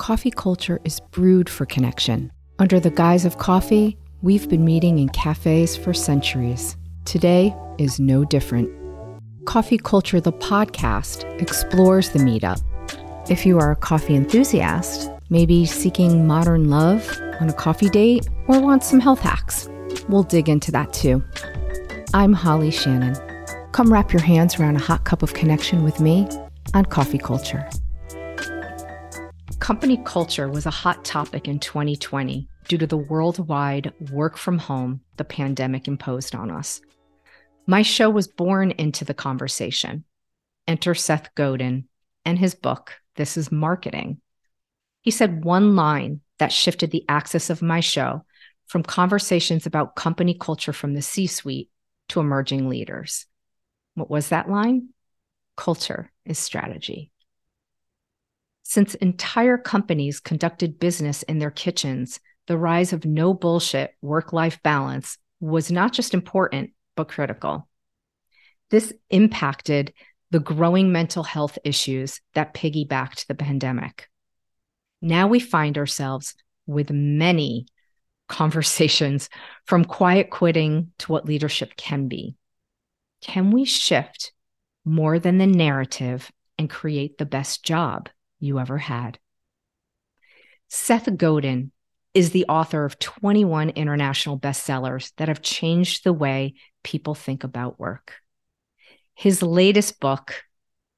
coffee culture is brewed for connection. Under the guise of coffee, we've been meeting in cafes for centuries. Today is no different. Coffee Culture, the podcast, explores the meetup. If you are a coffee enthusiast, maybe seeking modern love on a coffee date, or want some health hacks, we'll dig into that too. I'm Holly Shannon. Come wrap your hands around a hot cup of connection with me on Coffee Culture. Company culture was a hot topic in 2020 due to the worldwide work from home the pandemic imposed on us. My show was born into the conversation. Enter Seth Godin and his book, This is Marketing. He said one line that shifted the axis of my show from conversations about company culture from the C suite to emerging leaders. What was that line? Culture is strategy. Since entire companies conducted business in their kitchens, the rise of no bullshit work life balance was not just important, but critical. This impacted the growing mental health issues that piggybacked the pandemic. Now we find ourselves with many conversations from quiet quitting to what leadership can be. Can we shift more than the narrative and create the best job you ever had? Seth Godin is the author of 21 international bestsellers that have changed the way people think about work. His latest book,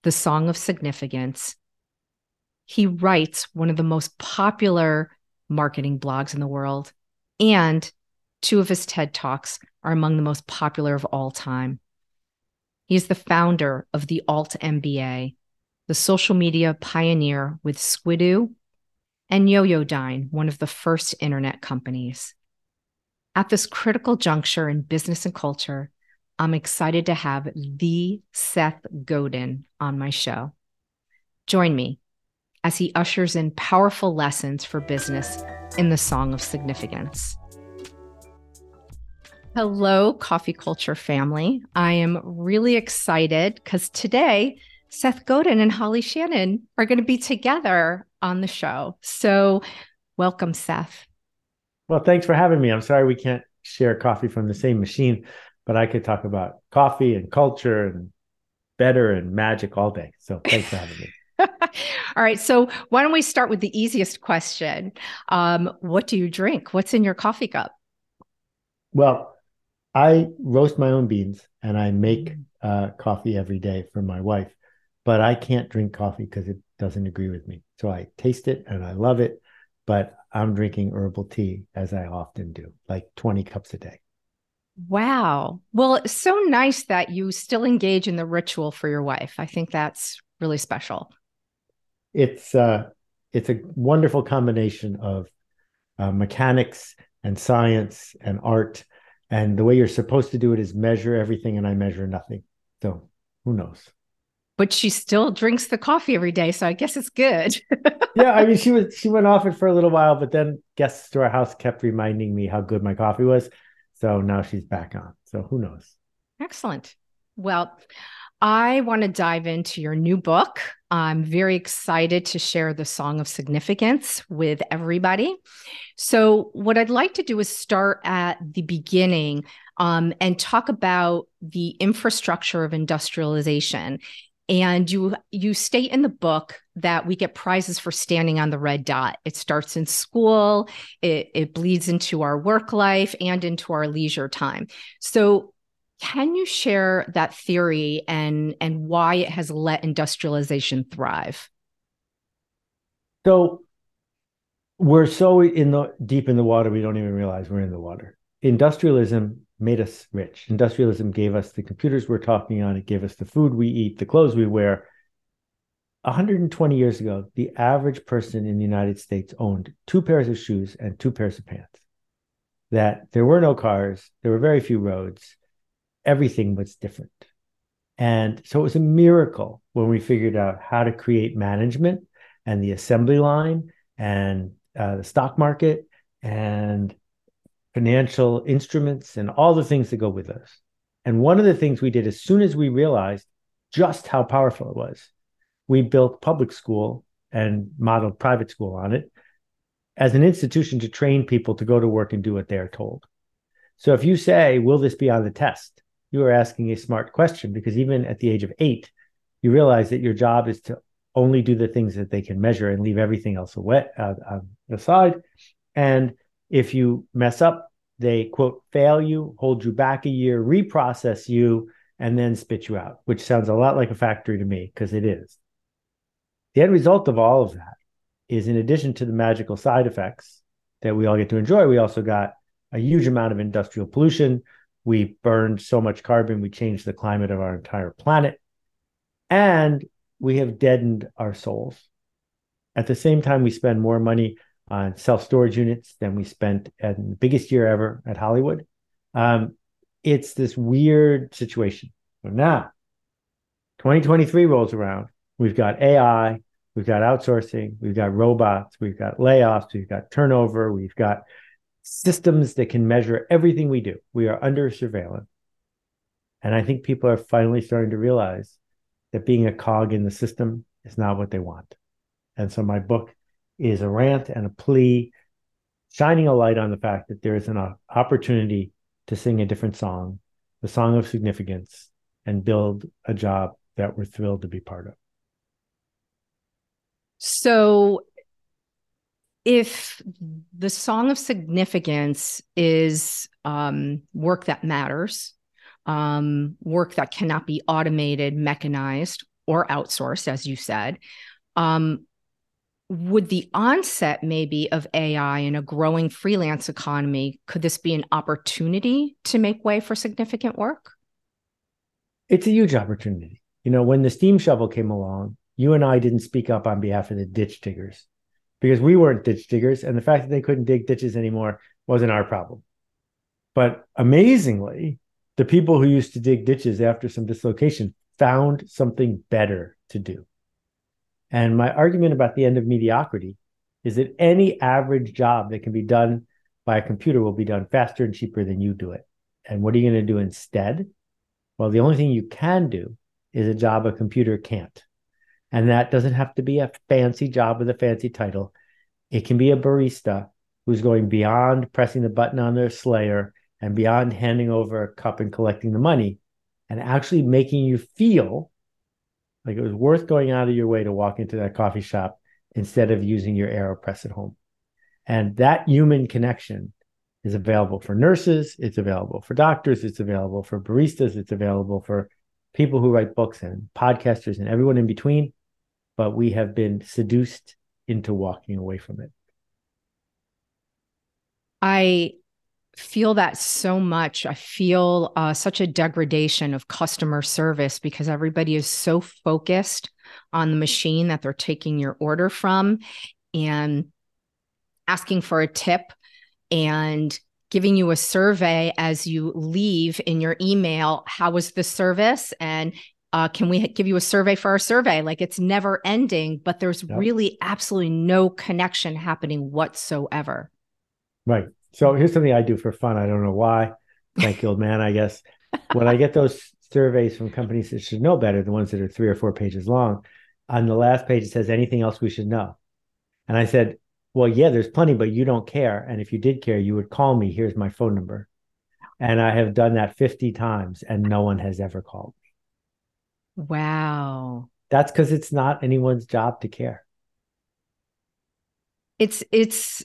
The Song of Significance, he writes one of the most popular marketing blogs in the world, and two of his TED Talks are among the most popular of all time. He is the founder of the Alt MBA, the social media pioneer with Squidoo and Yoyodyne, one of the first internet companies. At this critical juncture in business and culture, I'm excited to have the Seth Godin on my show. Join me as he ushers in powerful lessons for business in the Song of Significance. Hello, Coffee Culture family. I am really excited because today Seth Godin and Holly Shannon are going to be together on the show. So, welcome, Seth. Well, thanks for having me. I'm sorry we can't share coffee from the same machine, but I could talk about coffee and culture and better and magic all day. So, thanks for having me. All right. So, why don't we start with the easiest question? Um, what do you drink? What's in your coffee cup? Well, I roast my own beans and I make mm. uh, coffee every day for my wife, but I can't drink coffee because it doesn't agree with me. So I taste it and I love it, but I'm drinking herbal tea as I often do, like 20 cups a day. Wow. Well, it's so nice that you still engage in the ritual for your wife. I think that's really special it's uh, it's a wonderful combination of uh, mechanics and science and art. And the way you're supposed to do it is measure everything, and I measure nothing. So who knows? But she still drinks the coffee every day, so I guess it's good. yeah, I mean, she was she went off it for a little while, but then guests to our house kept reminding me how good my coffee was. So now she's back on. So who knows? Excellent. Well, I want to dive into your new book. I'm very excited to share the Song of Significance with everybody. So, what I'd like to do is start at the beginning um, and talk about the infrastructure of industrialization. And you you state in the book that we get prizes for standing on the red dot. It starts in school, it, it bleeds into our work life and into our leisure time. So can you share that theory and and why it has let industrialization thrive? So we're so in the deep in the water we don't even realize we're in the water. Industrialism made us rich. Industrialism gave us the computers we're talking on, it gave us the food we eat, the clothes we wear. 120 years ago, the average person in the United States owned two pairs of shoes and two pairs of pants. That there were no cars, there were very few roads everything was different. And so it was a miracle when we figured out how to create management and the assembly line and uh, the stock market and financial instruments and all the things that go with us. And one of the things we did as soon as we realized just how powerful it was, we built public school and modeled private school on it as an institution to train people to go to work and do what they're told. So if you say, Will this be on the test? You are asking a smart question because even at the age of eight, you realize that your job is to only do the things that they can measure and leave everything else away, uh, uh, aside. And if you mess up, they quote, fail you, hold you back a year, reprocess you, and then spit you out, which sounds a lot like a factory to me because it is. The end result of all of that is in addition to the magical side effects that we all get to enjoy, we also got a huge amount of industrial pollution. We burned so much carbon, we changed the climate of our entire planet. And we have deadened our souls. At the same time, we spend more money on self storage units than we spent at the biggest year ever at Hollywood. Um, it's this weird situation. So now, 2023 rolls around. We've got AI, we've got outsourcing, we've got robots, we've got layoffs, we've got turnover, we've got systems that can measure everything we do. We are under surveillance. And I think people are finally starting to realize that being a cog in the system is not what they want. And so my book is a rant and a plea, shining a light on the fact that there is an opportunity to sing a different song, the song of significance, and build a job that we're thrilled to be part of. So, if the song of significance is um, work that matters, um, work that cannot be automated, mechanized, or outsourced, as you said. Um, would the onset maybe of AI in a growing freelance economy, could this be an opportunity to make way for significant work? It's a huge opportunity. You know, when the steam shovel came along, you and I didn't speak up on behalf of the ditch diggers because we weren't ditch diggers. And the fact that they couldn't dig ditches anymore wasn't our problem. But amazingly, the people who used to dig ditches after some dislocation found something better to do. And my argument about the end of mediocrity is that any average job that can be done by a computer will be done faster and cheaper than you do it. And what are you going to do instead? Well, the only thing you can do is a job a computer can't. And that doesn't have to be a fancy job with a fancy title. It can be a barista who's going beyond pressing the button on their slayer and beyond handing over a cup and collecting the money and actually making you feel like it was worth going out of your way to walk into that coffee shop instead of using your AeroPress at home. And that human connection is available for nurses, it's available for doctors, it's available for baristas, it's available for people who write books and podcasters and everyone in between. But we have been seduced into walking away from it. I feel that so much. I feel uh, such a degradation of customer service because everybody is so focused on the machine that they're taking your order from and asking for a tip and giving you a survey as you leave in your email. How was the service? And uh, can we give you a survey for our survey? Like it's never ending, but there's yep. really absolutely no connection happening whatsoever. Right. So here's something I do for fun. I don't know why. Thank you, old man, I guess. When I get those surveys from companies that should know better, the ones that are three or four pages long, on the last page it says anything else we should know. And I said, Well, yeah, there's plenty, but you don't care. And if you did care, you would call me. Here's my phone number. And I have done that 50 times and no one has ever called me. Wow. That's because it's not anyone's job to care. It's it's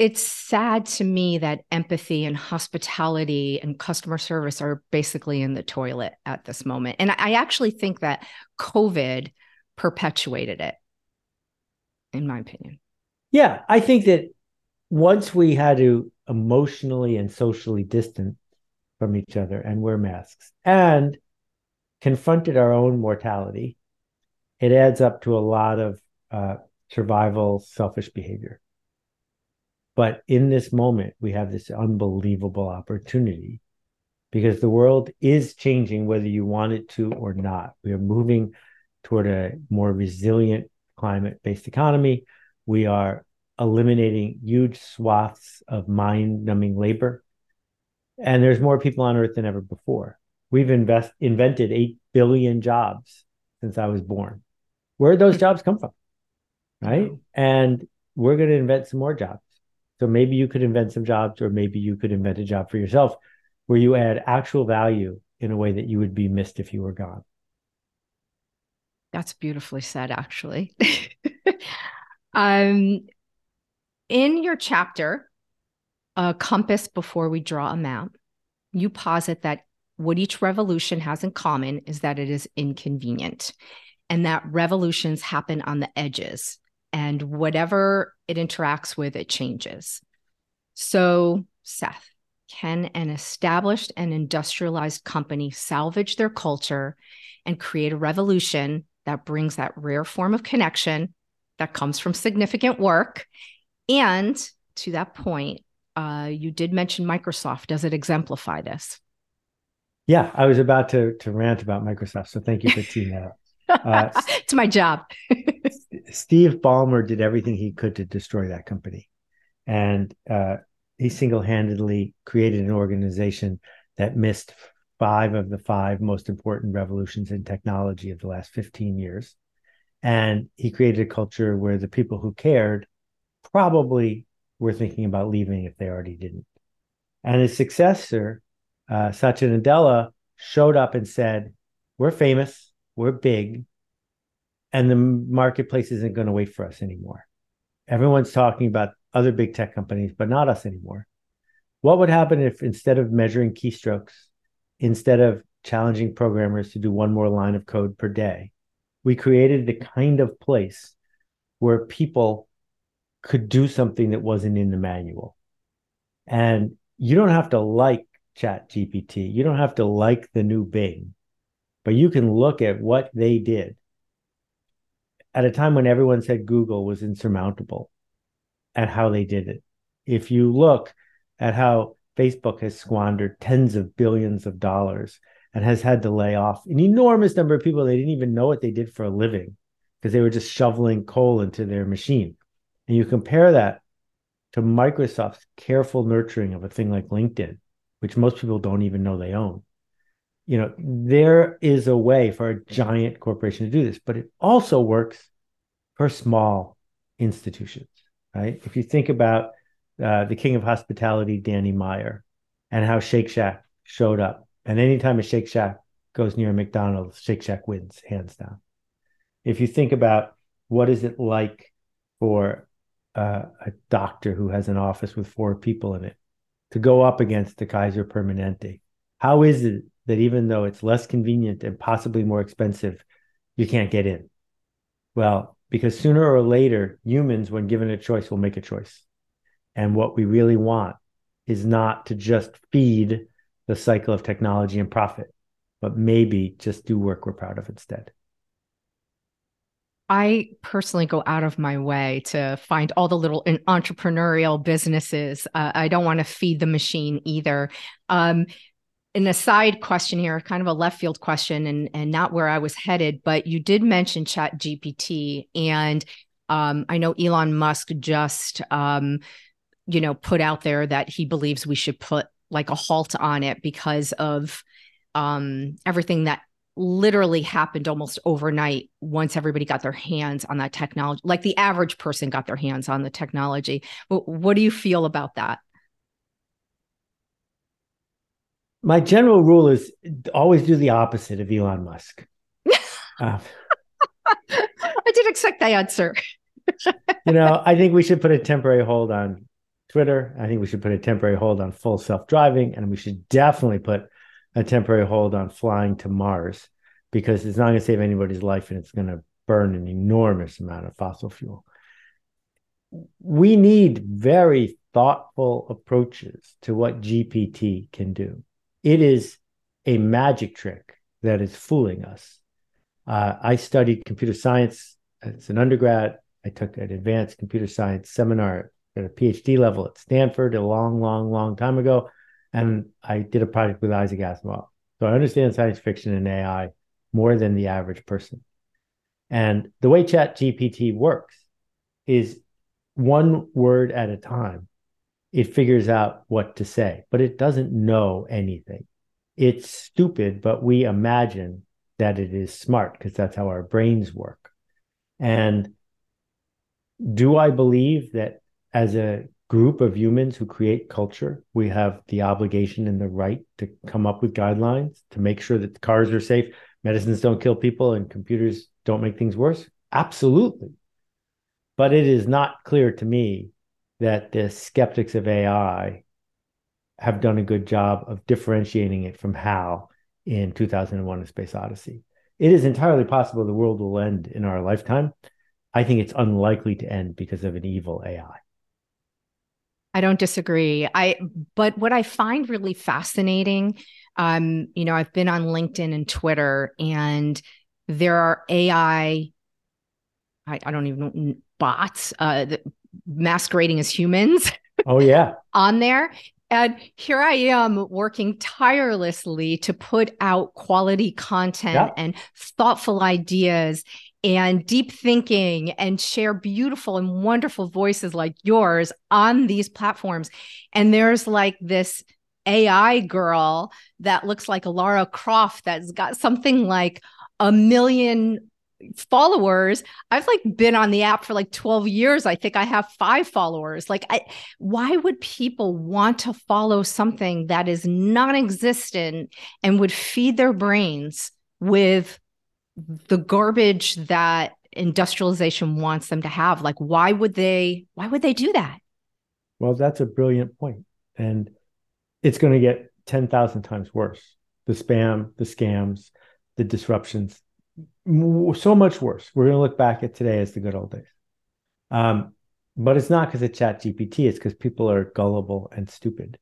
it's sad to me that empathy and hospitality and customer service are basically in the toilet at this moment. And I actually think that COVID perpetuated it, in my opinion. Yeah, I think that once we had to emotionally and socially distance from each other and wear masks and confronted our own mortality, it adds up to a lot of uh, survival selfish behavior. But in this moment, we have this unbelievable opportunity because the world is changing whether you want it to or not. We are moving toward a more resilient climate based economy. We are eliminating huge swaths of mind numbing labor. And there's more people on earth than ever before. We've invest, invented 8 billion jobs since I was born. Where did those jobs come from? right? And we're going to invent some more jobs. So maybe you could invent some jobs, or maybe you could invent a job for yourself where you add actual value in a way that you would be missed if you were gone. That's beautifully said, actually. um, in your chapter, a compass before we draw a map, you posit that what each revolution has in common is that it is inconvenient and that revolutions happen on the edges and whatever it interacts with, it changes. So, Seth, can an established and industrialized company salvage their culture and create a revolution that brings that rare form of connection that comes from significant work? And to that point, uh, you did mention Microsoft. Does it exemplify this? Yeah, I was about to to rant about Microsoft, so thank you for teeing that up. Uh, it's my job. Steve Ballmer did everything he could to destroy that company, and uh, he single handedly created an organization that missed five of the five most important revolutions in technology of the last 15 years. And he created a culture where the people who cared probably were thinking about leaving if they already didn't. And his successor, uh, Satya Nadella, showed up and said, We're famous, we're big, and the marketplace isn't going to wait for us anymore. Everyone's talking about other big tech companies, but not us anymore. What would happen if instead of measuring keystrokes, instead of challenging programmers to do one more line of code per day, we created the kind of place where people could do something that wasn't in the manual. And you don't have to like Chat GPT. You don't have to like the new Bing, but you can look at what they did at a time when everyone said Google was insurmountable at how they did it. If you look at how Facebook has squandered tens of billions of dollars and has had to lay off an enormous number of people they didn't even know what they did for a living because they were just shoveling coal into their machine. And you compare that to Microsoft's careful nurturing of a thing like LinkedIn, which most people don't even know they own. You know, there is a way for a giant corporation to do this, but it also works for small institutions, right? If you think about uh, the king of hospitality, Danny Meyer, and how Shake Shack showed up. And anytime a Shake Shack goes near a McDonald's, Shake Shack wins, hands down. If you think about what is it like for uh, a doctor who has an office with four people in it to go up against the Kaiser Permanente? How is it that even though it's less convenient and possibly more expensive, you can't get in? Well, because sooner or later, humans, when given a choice, will make a choice. And what we really want is not to just feed the cycle of technology and profit, but maybe just do work we're proud of instead. I personally go out of my way to find all the little entrepreneurial businesses. Uh, I don't want to feed the machine either. Um, an aside question here, kind of a left field question, and and not where I was headed, but you did mention Chat GPT, and um, I know Elon Musk just um, you know put out there that he believes we should put like a halt on it because of um, everything that literally happened almost overnight once everybody got their hands on that technology like the average person got their hands on the technology. What do you feel about that my general rule is always do the opposite of elon musk uh, i did expect that answer you know i think we should put a temporary hold on twitter i think we should put a temporary hold on full self-driving and we should definitely put a temporary hold on flying to Mars because it's not going to save anybody's life and it's going to burn an enormous amount of fossil fuel. We need very thoughtful approaches to what GPT can do. It is a magic trick that is fooling us. Uh, I studied computer science as an undergrad. I took an advanced computer science seminar at a PhD level at Stanford a long, long, long time ago. And I did a project with Isaac Asimov. So I understand science fiction and AI more than the average person. And the way Chat GPT works is one word at a time. It figures out what to say, but it doesn't know anything. It's stupid, but we imagine that it is smart because that's how our brains work. And do I believe that as a group of humans who create culture, we have the obligation and the right to come up with guidelines to make sure that cars are safe, medicines don't kill people, and computers don't make things worse? Absolutely. But it is not clear to me that the skeptics of AI have done a good job of differentiating it from HAL in 2001 A Space Odyssey. It is entirely possible the world will end in our lifetime. I think it's unlikely to end because of an evil AI. I don't disagree. I but what I find really fascinating, um, you know, I've been on LinkedIn and Twitter, and there are AI. I, I don't even know bots uh, masquerading as humans. Oh yeah, on there, and here I am working tirelessly to put out quality content yeah. and thoughtful ideas and deep thinking and share beautiful and wonderful voices like yours on these platforms. And there's like this AI girl that looks like a Lara Croft that's got something like a million followers. I've like been on the app for like 12 years. I think i have five followers. Like I, why would people want to follow something that is non-existent and would feed their brains with the garbage that industrialization wants them to have? Like why would they why would they do that? Well that's a brilliant point and it's going to get 10,000 times worse. The spam the scams the disruptions so much worse we're going to look back at today as the good old days um, but it's not because of chat gpt it's because people are gullible and stupid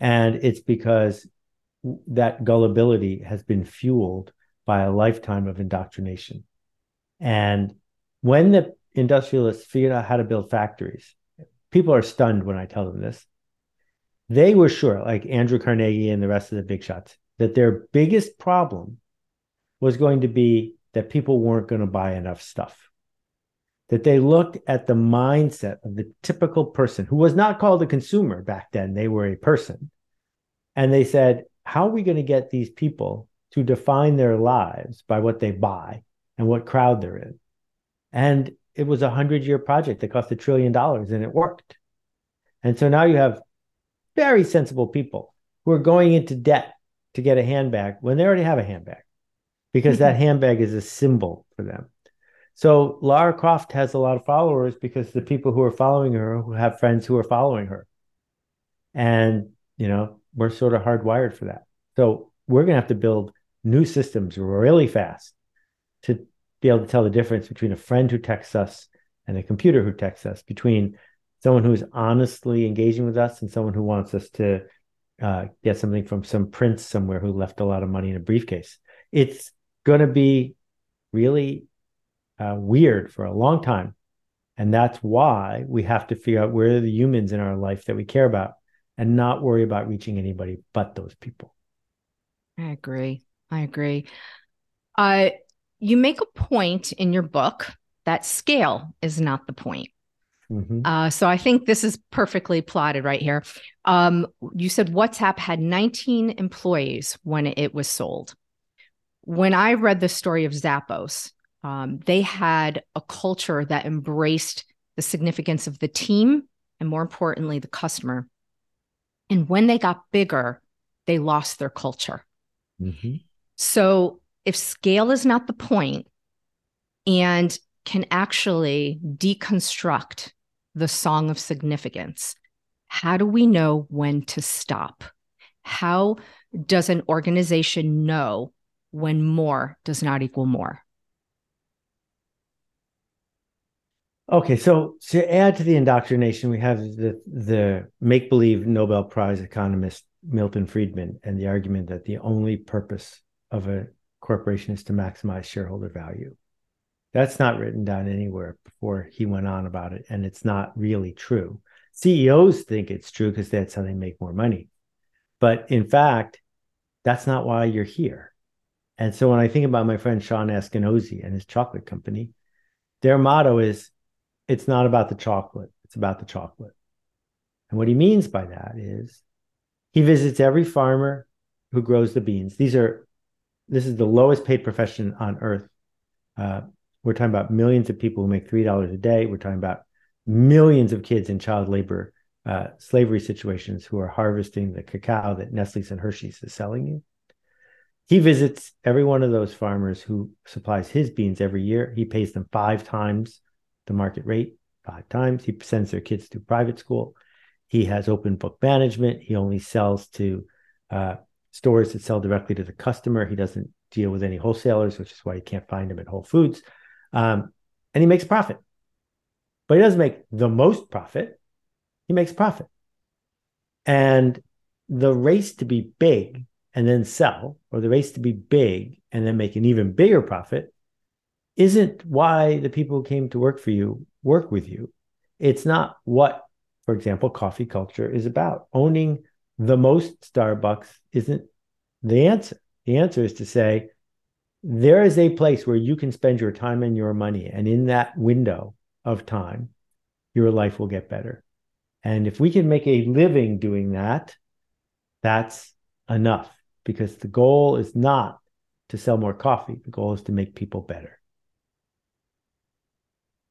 and it's because that gullibility has been fueled by a lifetime of indoctrination. And when the industrialists figured out how to build factories, people are stunned when I tell them this. They were sure, like Andrew Carnegie and the rest of the big shots, that their biggest problem was going to be that people weren't going to buy enough stuff. That they looked at the mindset of the typical person who was not called a consumer back then, they were a person. And they said, How are we going to get these people to define their lives by what they buy and what crowd they're in. And it was a hundred year project that cost a trillion dollars and it worked. And so now you have very sensible people who are going into debt to get a handbag when they already have a handbag because mm-hmm. that handbag is a symbol for them. So Lara Croft has a lot of followers because the people who are following her who have friends who are following her. And, you know, we're sort of hardwired for that. So we're going to have to build new systems really fast to be able to tell the difference between a friend who texts us and a computer who texts us, between someone who's honestly engaging with us and someone who wants us to uh, get something from some prince somewhere who left a lot of money in a briefcase. It's going to be really uh, weird for a long time. And that's why we have to figure out where are the humans in our life that we care about and not worry about reaching anybody but those people. I agree. I agree. Uh, you make a point in your book that scale is not the point. Mm-hmm. Uh, so I think this is perfectly plotted right here. Um, you said WhatsApp had 19 employees when it was sold. When I read the story of Zappos, um, they had a culture that embraced the significance of the team and, more importantly, the customer. And when they got bigger, they lost their culture. Mm-hmm. So if scale is not the point and can actually deconstruct the song of significance, how do we know when to stop? How does an organization know when more does not equal more? Okay, so to add to the indoctrination, we have the the make believe Nobel Prize economist Milton Friedman and the argument that the only purpose of a corporation is to maximize shareholder value. That's not written down anywhere before he went on about it. And it's not really true. CEOs think it's true because that's how they make more money. But in fact, that's not why you're here. And so when I think about my friend Shawn Askinosie and his chocolate company, their motto is it's not about the chocolate, it's about the chocolate. And what he means by that is he visits every farmer who grows the beans. These are this is the lowest paid profession on earth. Uh, we're talking about millions of people who make three dollars a day. We're talking about millions of kids in child labor, uh, slavery situations who are harvesting the cacao that Nestle's and Hershey's is selling you. He visits every one of those farmers who supplies his beans every year. He pays them five times the market rate, five times. He sends their kids to private school. He has open book management. He only sells to uh, stores that sell directly to the customer. He doesn't deal with any wholesalers, which is why you can't find him at Whole Foods. Um, and he makes profit. But he doesn't make the most profit. He makes profit. And the race to be big and then sell, or the race to be big and then make an even bigger profit, isn't why the people who came to work for you work with you. It's not what, for example, coffee culture is about. Owning the most Starbucks isn't the answer. The answer is to say, there is a place where you can spend your time and your money. And in that window of time, your life will get better. And if we can make a living doing that, that's enough because the goal is not to sell more coffee. The goal is to make people better.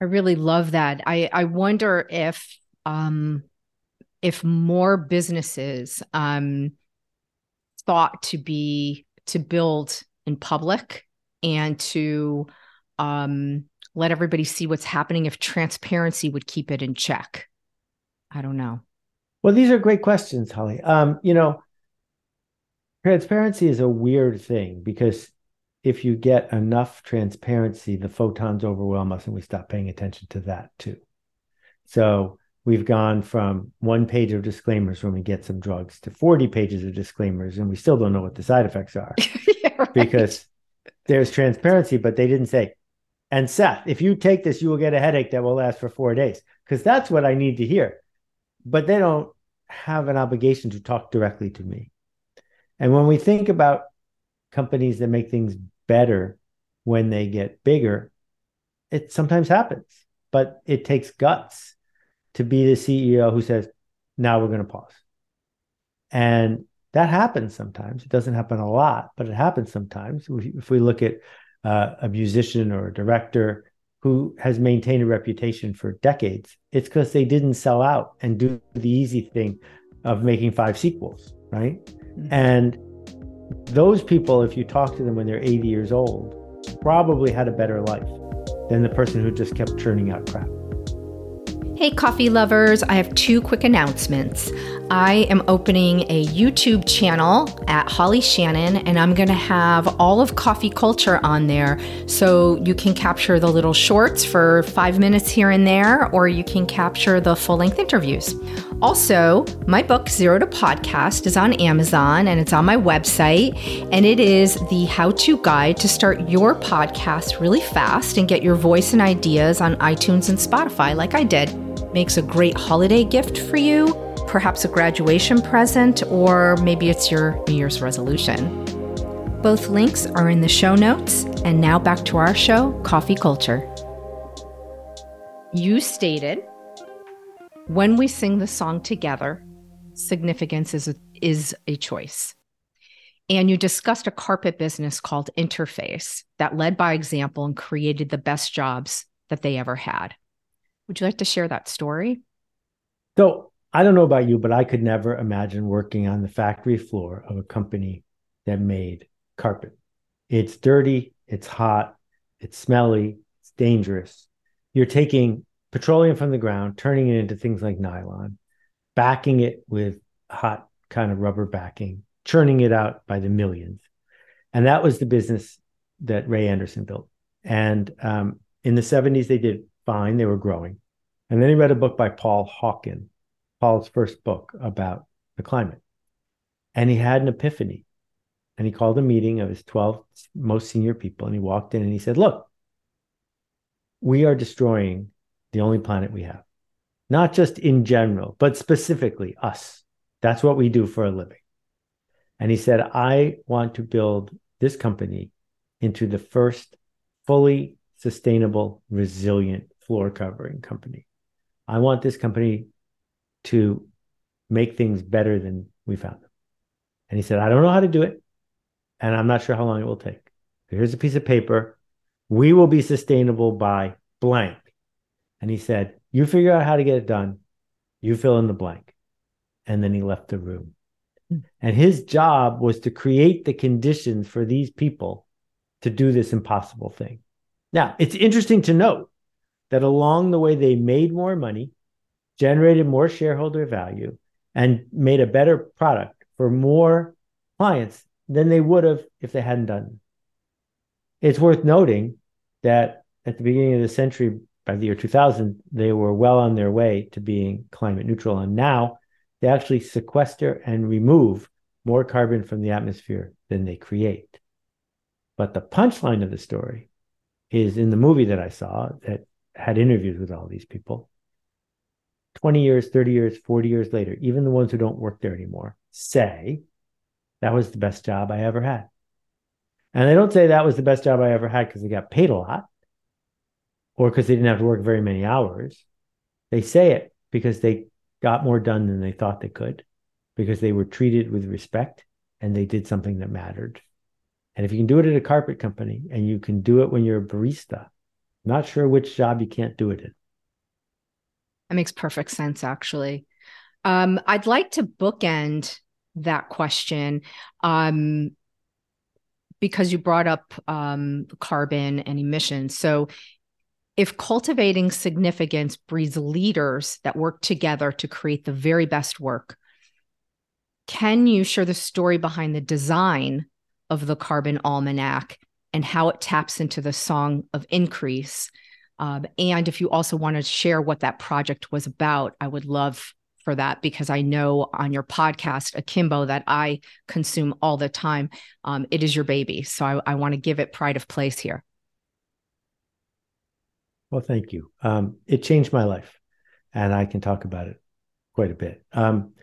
I really love that. I, I wonder if um, if more businesses um, thought to be to build in public and to um, let everybody see what's happening if transparency would keep it in check i don't know well these are great questions holly um, you know transparency is a weird thing because if you get enough transparency the photons overwhelm us and we stop paying attention to that too so we've gone from one page of disclaimers when we get some drugs to 40 pages of disclaimers and we still don't know what the side effects are yeah, right. because there's transparency, but they didn't say, and Seth, if you take this, you will get a headache that will last for four days. Because that's what I need to hear. But they don't have an obligation to talk directly to me. And when we think about companies that make things better when they get bigger, it sometimes happens, but it takes guts to be the CEO who says, now we're going to pause. And that happens sometimes. It doesn't happen a lot, but it happens sometimes. If we look at uh, a musician or a director who has maintained a reputation for decades, it's because they didn't sell out and do the easy thing of making five sequels, right? Mm-hmm. And those people, if you talk to them when they're 80 years old, probably had a better life than the person who just kept churning out crap. Hey, coffee lovers, I have two quick announcements. I am opening a YouTube channel at Holly Shannon, and I'm going to have all of coffee culture on there. So you can capture the little shorts for five minutes here and there, or you can capture the full length interviews. Also, my book, Zero to Podcast, is on Amazon and it's on my website. And it is the how to guide to start your podcast really fast and get your voice and ideas on iTunes and Spotify, like I did makes a great holiday gift for you, perhaps a graduation present, or maybe it's your New Year's resolution. Both links are in the show notes. And now back to our show, Coffee Culture. You stated when we sing the song together, significance is a, is a choice. And you discussed a carpet business called Interface that led by example and created the best jobs that they ever had. Would you like to share that story? So I don't know about you, but I could never imagine working on the factory floor of a company that made carpet. It's dirty, it's hot, it's smelly, it's dangerous. You're taking petroleum from the ground, turning it into things like nylon, backing it with hot kind of rubber backing, churning it out by the millions. And that was the business that Ray Anderson built. And um, in the 70s, they did fine. They were growing. And then he read a book by Paul Hawken, Paul's first book about the climate. And he had an epiphany. And he called a meeting of his 12 most senior people. And he walked in and he said, Look, we are destroying the only planet we have, not just in general, but specifically us. That's what we do for a living. And he said, I want to build this company into the first fully sustainable, resilient floor covering company. I want this company to make things better than we found them. And he said, I don't know how to do it. And I'm not sure how long it will take. Here's a piece of paper. We will be sustainable by blank. And he said, You figure out how to get it done. You fill in the blank. And then he left the room. Hmm. And his job was to create the conditions for these people to do this impossible thing. Now, it's interesting to note that along the way, they made more money, generated more shareholder value, and made a better product for more clients than they would have if they hadn't done it. It's worth noting that at the beginning of the century, by the year 2000, they were well on their way to being climate neutral. And now they actually sequester and remove more carbon from the atmosphere than they create. But the punchline of the story is in the movie that I saw that had interviews with all these people. 20 years, 30 years, 40 years later, even the ones who don't work there anymore say that was the best job I ever had. And they don't say that was the best job I ever had because they got paid a lot or because they didn't have to work very many hours. They say it because they got more done than they thought they could, because they were treated with respect and they did something that mattered. And if you can do it at a carpet company and you can do it when you're a barista, I'm not sure which job you can't do it in. That makes perfect sense, actually. Um, I'd like to bookend that question um, because you brought up um, carbon and emissions. So, if cultivating significance breeds leaders that work together to create the very best work, can you share the story behind the design of the Carbon Almanac and how it taps into the song of increase? Um, and if you also want to share what that project was about, I would love for that because I know on your podcast, Akimbo, that I consume all the time, um, it is your baby. So I, I want to give it pride of place here. Well, thank you. Um, it changed my life, and I can talk about it quite a bit. Um,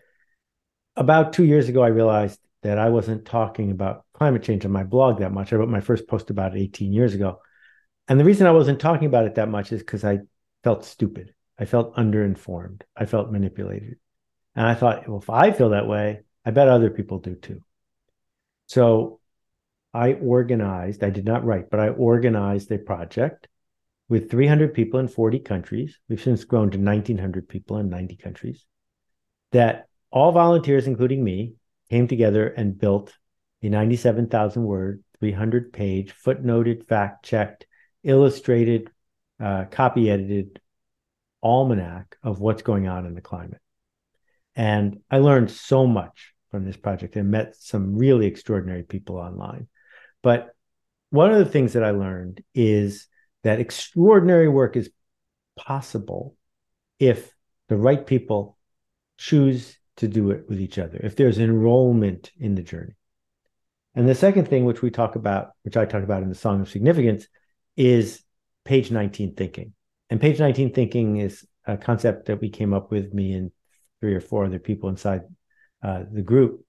about two years ago, I realized that I wasn't talking about climate change on my blog that much. I wrote my first post about it 18 years ago. And the reason I wasn't talking about it that much is because I felt stupid. I felt underinformed. I felt manipulated. And I thought, well, if I feel that way, I bet other people do too. So I organized, I did not write, but I organized a project with 300 people in 40 countries. We've since grown to 1,900 people in 90 countries. That all volunteers, including me, came together and built a 97,000 word, 300 page, footnoted, fact checked, illustrated, uh, copy edited almanac of what's going on in the climate. And I learned so much from this project and met some really extraordinary people online. But one of the things that I learned is that extraordinary work is possible if the right people choose to do it with each other, if there's enrollment in the journey. And the second thing, which we talk about, which I talk about in the Song of Significance, is page 19 thinking. And page 19 thinking is a concept that we came up with, me and three or four other people inside uh, the group.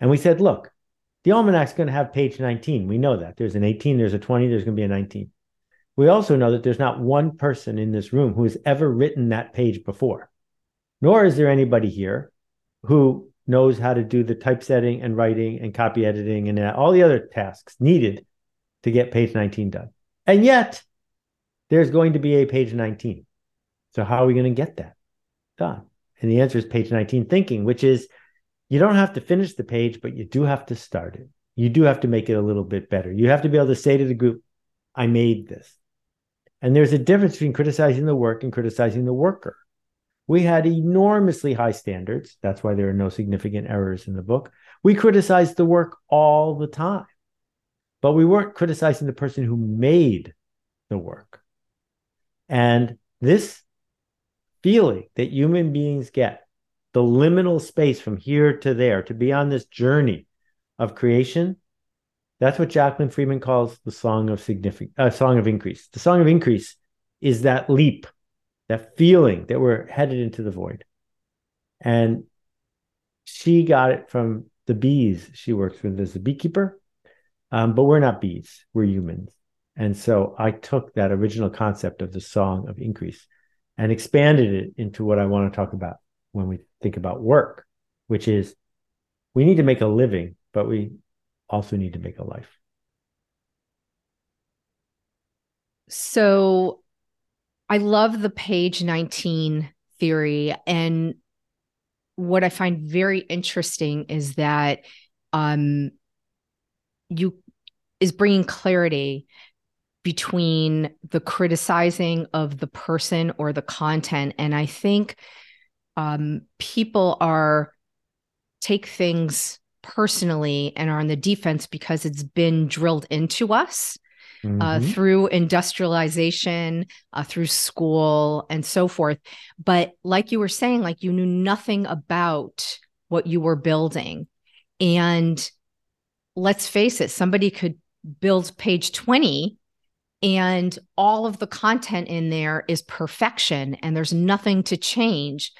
And we said, look, the almanac's going to have page 19. We know that. There's an 18, there's a 20, there's going to be a 19. We also know that there's not one person in this room who has ever written that page before, nor is there anybody here who knows how to do the typesetting and writing and copy editing and all the other tasks needed to get page 19 done. And yet, there's going to be a page 19. So, how are we going to get that done? And the answer is page 19 thinking, which is you don't have to finish the page, but you do have to start it. You do have to make it a little bit better. You have to be able to say to the group, I made this. And there's a difference between criticizing the work and criticizing the worker. We had enormously high standards. That's why there are no significant errors in the book. We criticized the work all the time, but we weren't criticizing the person who made the work. And this feeling that human beings get, the liminal space from here to there, to be on this journey of creation, that's what Jacqueline Freeman calls the song of significant, uh, song of increase. The song of increase is that leap, that feeling that we're headed into the void. And she got it from the bees she works with as a beekeeper. Um, but we're not bees, we're humans. And so I took that original concept of the song of increase and expanded it into what I want to talk about when we think about work, which is we need to make a living, but we also need to make a life. So I love the page 19 theory. And what I find very interesting is that um, you is bringing clarity between the criticizing of the person or the content. And I think um, people are take things personally and are on the defense because it's been drilled into us uh, mm-hmm. uh, through industrialization, uh, through school, and so forth. But like you were saying, like you knew nothing about what you were building. And let's face it, somebody could build page 20 and all of the content in there is perfection and there's nothing to change.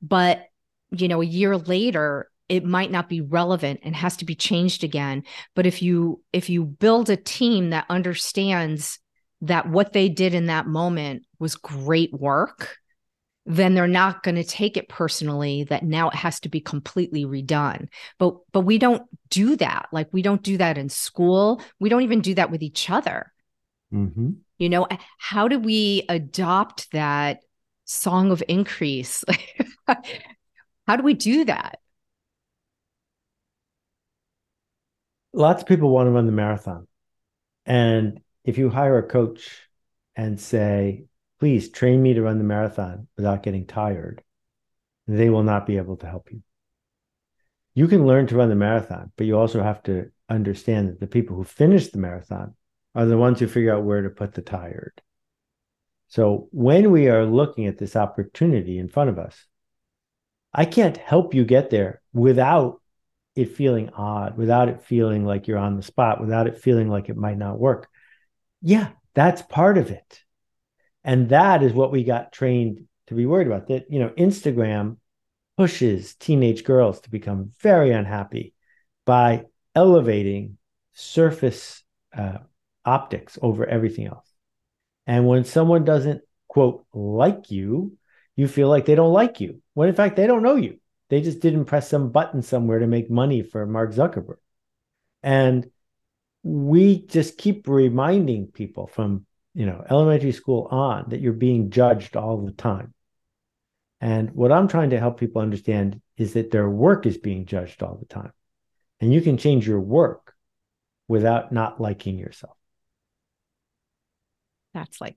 But, you know, a year later, it might not be relevant and has to be changed again but if you if you build a team that understands that what they did in that moment was great work then they're not going to take it personally that now it has to be completely redone. But but we don't do that. Like we don't do that in school. We don't even do that with each other. Mm-hmm. you know how do we adopt that song of increase? How do we do that? Lots of people want to run the marathon. And if you hire a coach and say, please train me to run the marathon without getting tired, they will not be able to help you. You can learn to run the marathon, but you also have to understand that the people who finish the marathon are the ones who figure out where to put the tired. So when we are looking at this opportunity in front of us, I can't help you get there without it feeling odd, without it feeling like you're on the spot, without it feeling like it might not work. Yeah, that's part of it. And that is what we got trained to be worried about. That, you know, Instagram pushes teenage girls to become very unhappy by elevating surface uh, optics over everything else. And when someone doesn't, quote, like you, you feel like they don't like you, when in fact they don't know you. They just didn't press some button somewhere to make money for Mark Zuckerberg. And we just keep reminding people from, you know, elementary school on that you're being judged all the time. And what I'm trying to help people understand is that their work is being judged all the time. And you can change your work without not liking yourself. That's like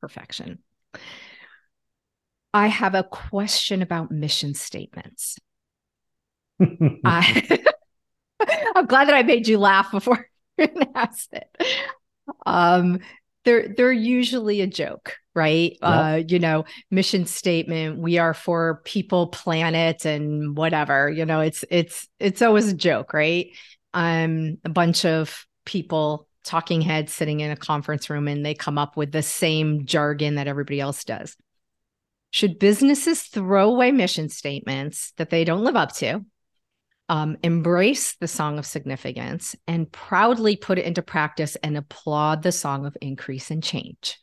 perfection. I have a question about mission statements. I, am glad that I made you laugh before you asked it. Um, they're they're usually a joke, right? Yep. Uh, you know, mission statement: we are for people, planet, and whatever. You know, it's it's it's always a joke, right? Um, a bunch of people talking heads sitting in a conference room and they come up with the same jargon that everybody else does. Should businesses throw away mission statements that they don't live up to, um, embrace the song of significance, and proudly put it into practice and applaud the song of increase and change?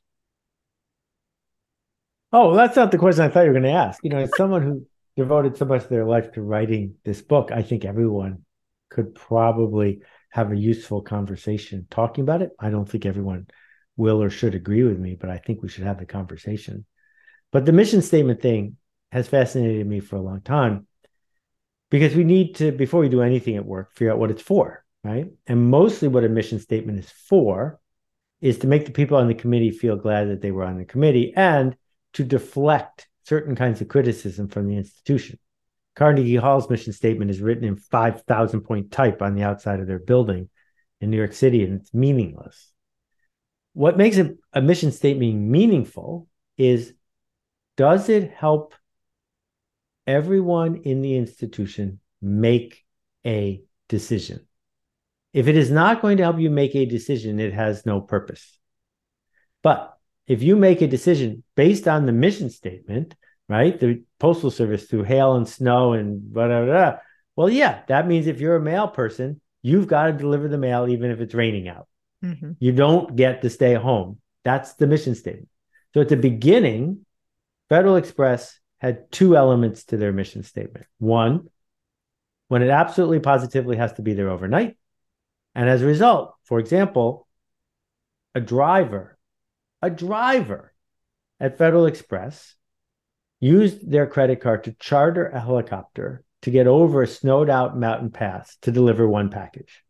Oh, that's not the question I thought you were going to ask. You know, as someone who devoted so much of their life to writing this book, I think everyone could probably have a useful conversation talking about it. I don't think everyone will or should agree with me, but I think we should have the conversation. But the mission statement thing has fascinated me for a long time because we need to, before we do anything at work, figure out what it's for, right? And mostly what a mission statement is for is to make the people on the committee feel glad that they were on the committee and to deflect certain kinds of criticism from the institution. Carnegie Hall's mission statement is written in 5,000 point type on the outside of their building in New York City, and it's meaningless. What makes a, a mission statement meaningful is does it help everyone in the institution make a decision? If it is not going to help you make a decision, it has no purpose. But if you make a decision based on the mission statement, right? The postal service through hail and snow and blah, blah, blah. Well, yeah, that means if you're a mail person, you've got to deliver the mail even if it's raining out. Mm-hmm. You don't get to stay home. That's the mission statement. So at the beginning, Federal Express had two elements to their mission statement. One, when it absolutely positively has to be there overnight. And as a result, for example, a driver, a driver at Federal Express used their credit card to charter a helicopter to get over a snowed out mountain pass to deliver one package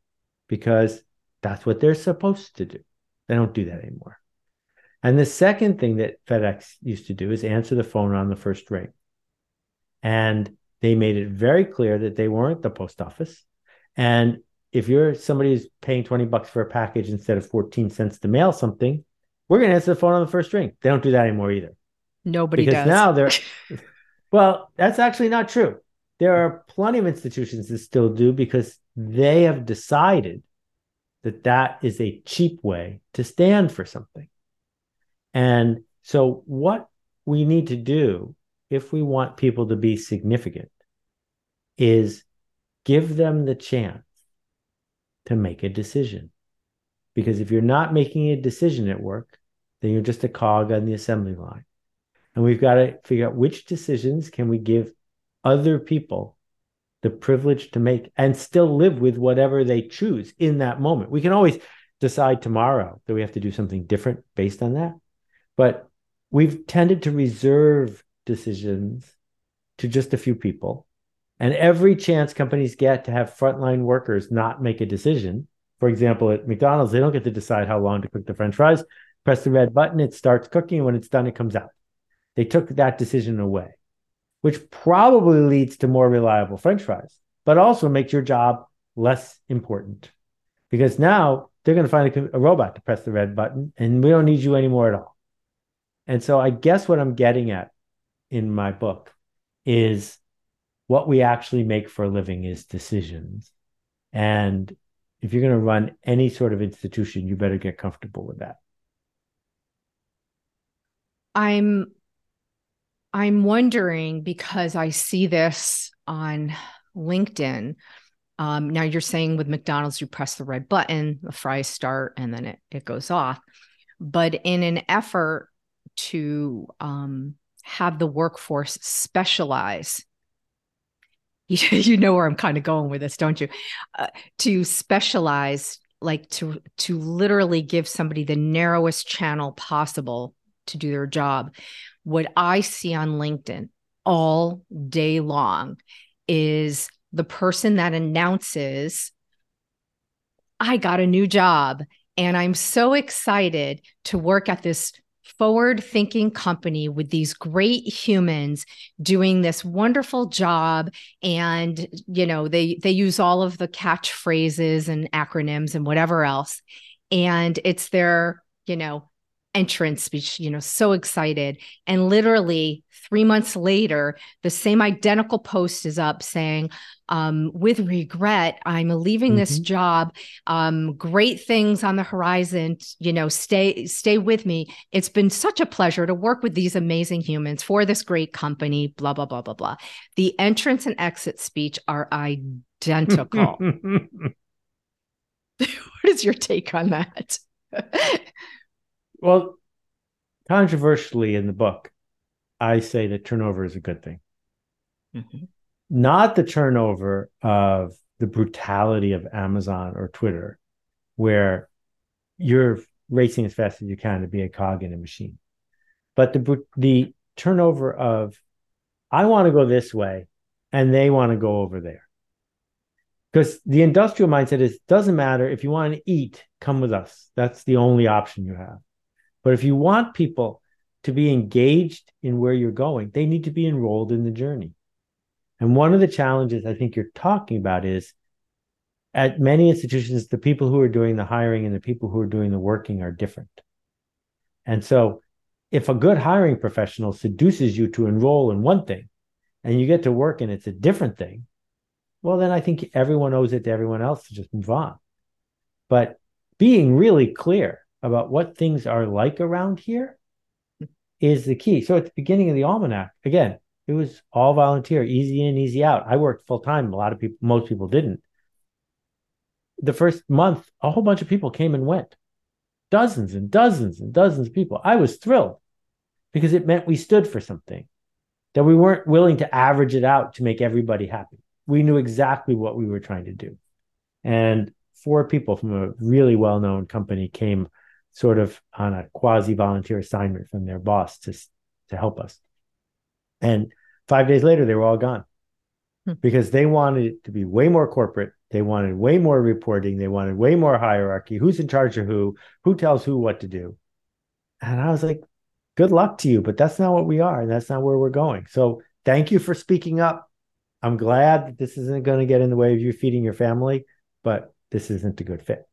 because that's what they're supposed to do. They don't do that anymore. And the second thing that FedEx used to do is answer the phone on the first ring. And they made it very clear that they weren't the post office. And if you're somebody who's paying 20 bucks for a package instead of 14 cents to mail something, we're going to answer the phone on the first ring. They don't do that anymore either. Nobody because does. now they're, well, that's actually not true. There are plenty of institutions that still do because they have decided that that is a cheap way to stand for something. And so, what we need to do if we want people to be significant is give them the chance to make a decision. Because if you're not making a decision at work, then you're just a cog on the assembly line. And we've got to figure out which decisions can we give other people the privilege to make and still live with whatever they choose in that moment. We can always decide tomorrow that we have to do something different based on that. But we've tended to reserve decisions to just a few people. And every chance companies get to have frontline workers not make a decision, for example, at McDonald's, they don't get to decide how long to cook the french fries. Press the red button, it starts cooking. When it's done, it comes out. They took that decision away, which probably leads to more reliable french fries, but also makes your job less important because now they're going to find a, a robot to press the red button and we don't need you anymore at all. And so I guess what I'm getting at in my book is what we actually make for a living is decisions. And if you're going to run any sort of institution, you better get comfortable with that. I'm I'm wondering because I see this on LinkedIn. Um, now you're saying with McDonald's, you press the red button, the fries start, and then it, it goes off. But in an effort to um, have the workforce specialize. You, know where i'm kind of going with this don't you? Uh, to specialize like to to literally give somebody the narrowest channel possible to do their job. What i see on linkedin all day long is the person that announces i got a new job and i'm so excited to work at this forward thinking company with these great humans doing this wonderful job. And you know they they use all of the catchphrases and acronyms and whatever else. And it's their you know entrance speech you know so excited. And literally three months later the same identical post is up saying um, with regret i'm leaving mm-hmm. this job. Um, great things on the horizon you know stay stay with me. It's been such a pleasure to work with these amazing humans for this great company blah blah blah blah blah. The entrance and exit speech are identical. What is your take on that well controversially in the book i say that turnover is a good thing mm-hmm not the turnover of the brutality of Amazon or Twitter, where you're racing as fast as you can to be a cog in a machine, but the the turnover of I want to go this way and they want to go over there. Because the industrial mindset is doesn't matter if you want to eat, come with us. That's the only option you have. But if you want people to be engaged in where you're going, they need to be enrolled in the journey. And one of the challenges I think you're talking about is at many institutions, the people who are doing the hiring and the people who are doing the working are different. And so if a good hiring professional seduces you to enroll in one thing and you get to work and it's a different thing, well, then I think everyone owes it to everyone else to just move on. But being really clear about what things are like around here is the key. So at the beginning of the almanac, again, it was all volunteer, easy in, easy out. I worked full time. A lot of people, most people didn't. The first month, a whole bunch of people came and went, dozens and dozens and dozens of people. I was thrilled because it meant we stood for something, that we weren't willing to average it out to make everybody happy. We knew exactly what we were trying to do. And four people from a really well known company came sort of on a quasi volunteer assignment from their boss to to help us. And five days later, they were all gone hmm. because they wanted it to be way more corporate. They wanted way more reporting. They wanted way more hierarchy. Who's in charge of who? Who tells who what to do? And I was like, good luck to you, but that's not what we are. And that's not where we're going. So thank you for speaking up. I'm glad that this isn't going to get in the way of you feeding your family, but this isn't a good fit.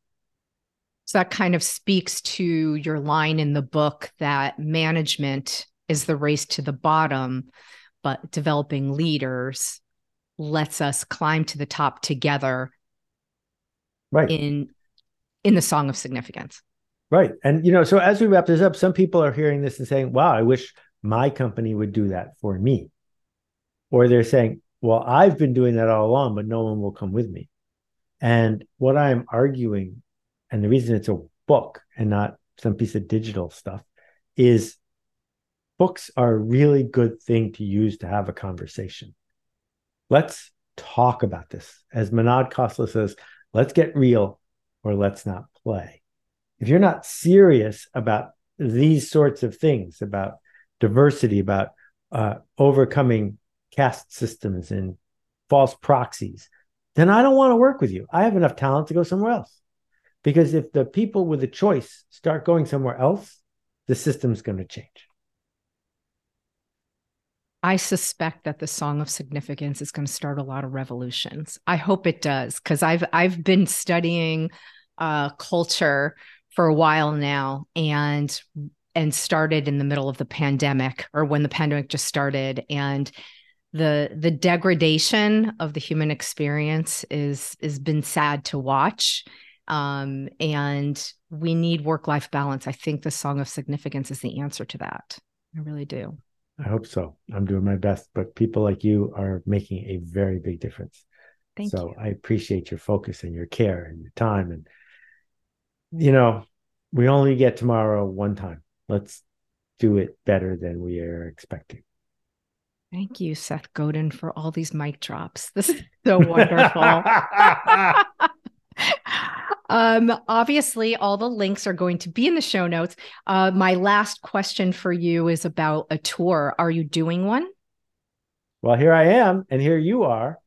So that kind of speaks to your line in the book that management is the race to the bottom, but developing leaders lets us climb to the top together. Right. In in the song of significance. Right. And you know, so as we wrap this up, some people are hearing this and saying, "Wow, I wish my company would do that for me." Or they're saying, "Well, I've been doing that all along, but no one will come with me." And what I'm arguing and the reason it's a book and not some piece of digital stuff is books are a really good thing to use to have a conversation. Let's talk about this. As Mahan Khalsa says, let's get real or let's not play. If you're not serious about these sorts of things, about diversity, about uh, overcoming caste systems and false proxies, then I don't want to work with you. I have enough talent to go somewhere else. Because if the people with a choice start going somewhere else, the system's going to change. I suspect that the song of significance is going to start a lot of revolutions. I hope it does because I've I've been studying uh, culture for a while now, and and started in the middle of the pandemic or when the pandemic just started, and the the degradation of the human experience is has been sad to watch um, and we need work life balance. I think the Song of Significance is the answer to that. I really do. I hope so. I'm doing my best, but people like you are making a very big difference. Thank so you. I appreciate your focus and your care and your time. And, you know, we only get tomorrow one time. Let's do it better than we are expecting. Thank you, Seth Godin, for all these mic drops. This is so wonderful. Um, obviously, all the links are going to be in the show notes. Uh, my last question for you is about a tour. Are you doing one? Well, here I am, and here you are.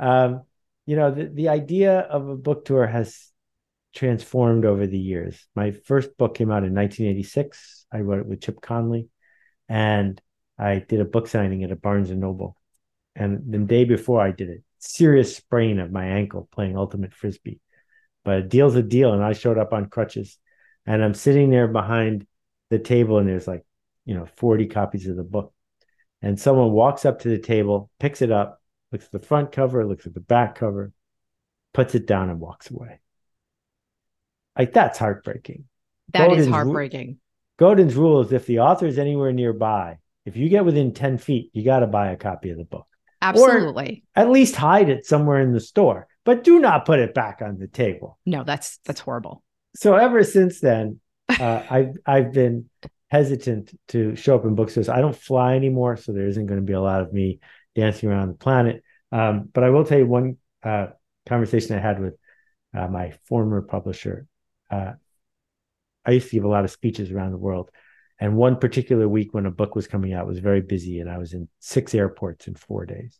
Um, you know, the, the idea of a book tour has transformed over the years. My first book came out in 1986. I wrote it with Chip Conley, and I did a book signing at a Barnes and Noble. And the day before, I did a serious sprain of my ankle playing ultimate frisbee but a deal's a deal. And I showed up on crutches and I'm sitting there behind the table and there's like, you know, 40 copies of the book. And someone walks up to the table, picks it up, looks at the front cover, looks at the back cover, puts it down and walks away. Like that's heartbreaking. That Godin's is heartbreaking. Godin's rule is if the author is anywhere nearby, if you get within 10 feet, you got to buy a copy of the book. Absolutely. Or at least hide it somewhere in the store but do not put it back on the table. No, that's that's horrible. So ever since then, uh, I've I've been hesitant to show up in bookstores. I don't fly anymore, so there isn't going to be a lot of me dancing around the planet. Um, but I will tell you one uh, conversation I had with uh, my former publisher. Uh, I used to give a lot of speeches around the world, and one particular week when a book was coming out was very busy, and I was in six airports in four days.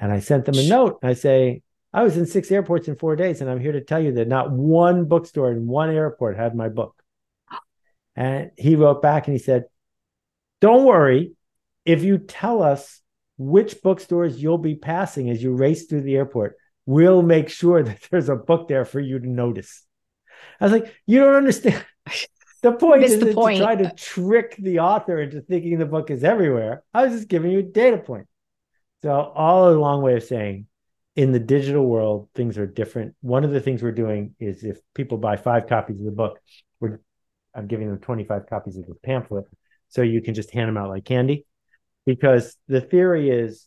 And I sent them a note. I say, I was in six airports in four days, and I'm here to tell you that not one bookstore in one airport had my book. And he wrote back and he said, Don't worry. If you tell us which bookstores you'll be passing as you race through the airport, we'll make sure that there's a book there for you to notice. I was like, You don't understand. The point is the point. to try to trick the author into thinking the book is everywhere. I was just giving you a data point. So, all a long way of saying in the digital world, things are different. One of the things we're doing is if people buy five copies of the book, we're I'm giving them 25 copies of the pamphlet. So you can just hand them out like candy. Because the theory is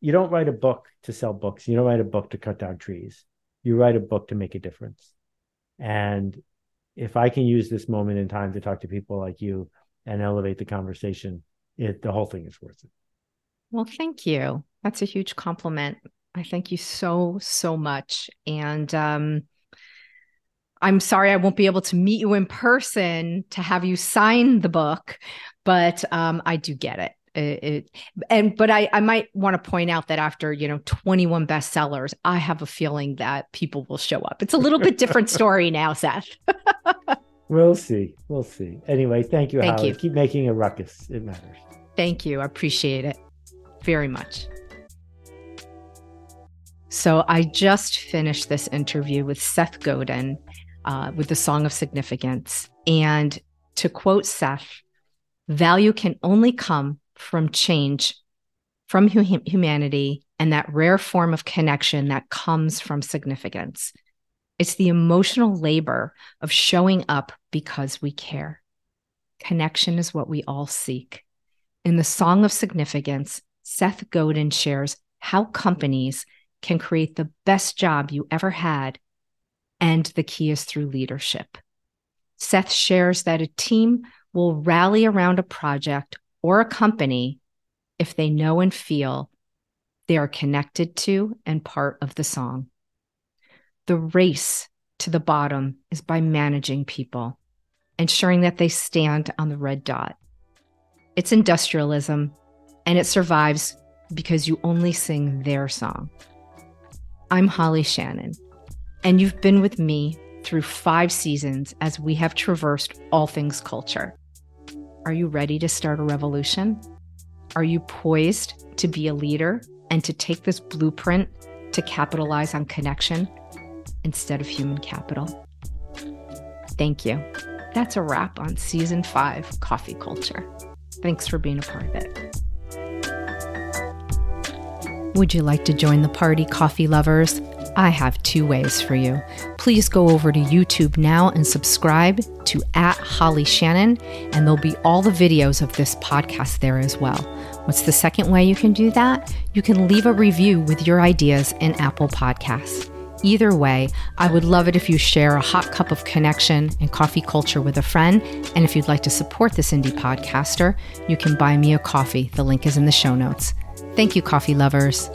you don't write a book to sell books. You don't write a book to cut down trees. You write a book to make a difference. And if I can use this moment in time to talk to people like you and elevate the conversation, it the whole thing is worth it. Well, thank you. That's a huge compliment. I thank you so, so much. And um, I'm sorry I won't be able to meet you in person to have you sign the book, but um, I do get it. It, it, and but I, I might want to point out that after you know 21 bestsellers i have a feeling that people will show up. It's a little bit different story now seth. We'll see. We'll see. Anyway thank you thank Holly. you. Keep making a ruckus. It matters. Thank you. I appreciate it very much so i just finished this interview with seth godin uh, with the song of significance and to quote seth value can only come from change from hum- humanity and that rare form of connection that comes from significance. It's the emotional labor of showing up because we care. Connection is what we all seek. In the Song of Significance, Seth Godin shares how companies can create the best job you ever had, and the key is through leadership. Seth shares that a team will rally around a project or a company if they know and feel they are connected to and part of the song. The race to the bottom is by managing people, ensuring that they stand on the red dot. It's industrialism, and it survives because you only sing their song. I'm Holly Shannon, and you've been with me through five seasons as we have traversed all things culture. Are you ready to start a revolution? Are you poised to be a leader and to take this blueprint to capitalize on connection instead of human capital? Thank you. That's a wrap on season five Coffee Culture. Thanks for being a part of it. Would you like to join the party, coffee lovers? I have two ways for you. Please go over to YouTube now and subscribe to at Holly Shannon, and there'll be all the videos of this podcast there as well. What's the second way you can do that? You can leave a review with your ideas in Apple Podcasts. Either way, I would love it if you share a hot cup of connection and coffee culture with a friend. And if you'd like to support this indie podcaster, you can buy me a coffee. The link is in the show notes. Thank you, coffee lovers.